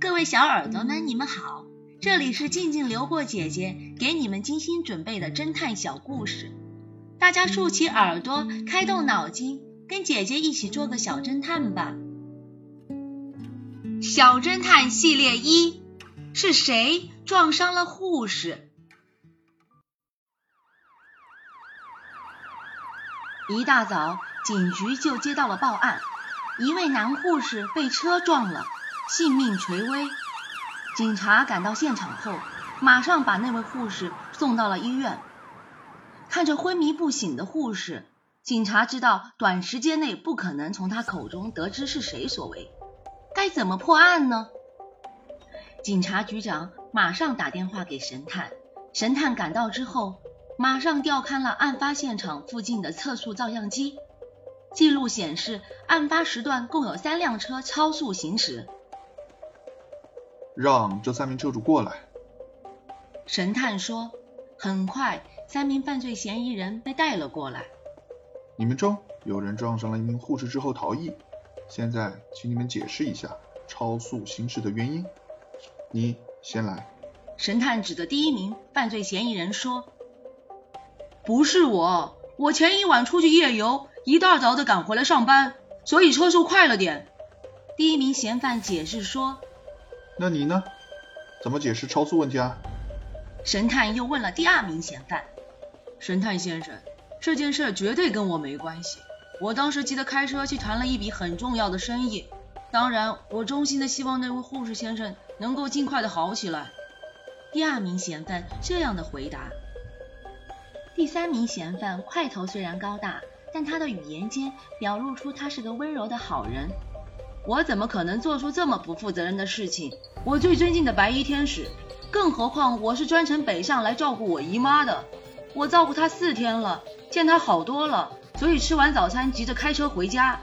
各位小耳朵们，你们好，这里是静静流过姐姐给你们精心准备的侦探小故事，大家竖起耳朵，开动脑筋，跟姐姐一起做个小侦探吧。小侦探系列一，是谁撞伤了护士？一大早，警局就接到了报案，一位男护士被车撞了。性命垂危，警察赶到现场后，马上把那位护士送到了医院。看着昏迷不醒的护士，警察知道短时间内不可能从他口中得知是谁所为，该怎么破案呢？警察局长马上打电话给神探，神探赶到之后，马上调看了案发现场附近的测速照相机，记录显示，案发时段共有三辆车超速行驶。让这三名车主过来。神探说：“很快，三名犯罪嫌疑人被带了过来。你们中有人撞上了一名护士之后逃逸，现在请你们解释一下超速行驶的原因。你先来。”神探指着第一名犯罪嫌疑人说：“不是我，我前一晚出去夜游，一大早的赶回来上班，所以车速快了点。”第一名嫌犯解释说。那你呢？怎么解释超速问题啊？神探又问了第二名嫌犯。神探先生，这件事绝对跟我没关系。我当时急得开车去谈了一笔很重要的生意。当然，我衷心的希望那位护士先生能够尽快的好起来。第二名嫌犯这样的回答。第三名嫌犯块头虽然高大，但他的语言间表露出他是个温柔的好人。我怎么可能做出这么不负责任的事情？我最尊敬的白衣天使，更何况我是专程北上来照顾我姨妈的。我照顾她四天了，见她好多了，所以吃完早餐急着开车回家。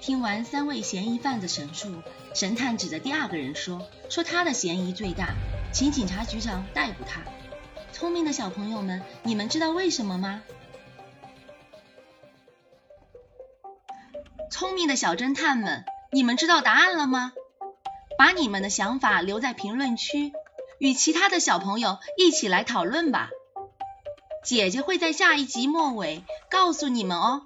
听完三位嫌疑犯的陈述，神探指着第二个人说：“说他的嫌疑最大，请警察局长逮捕他。”聪明的小朋友们，你们知道为什么吗？聪明的小侦探们。你们知道答案了吗？把你们的想法留在评论区，与其他的小朋友一起来讨论吧。姐姐会在下一集末尾告诉你们哦。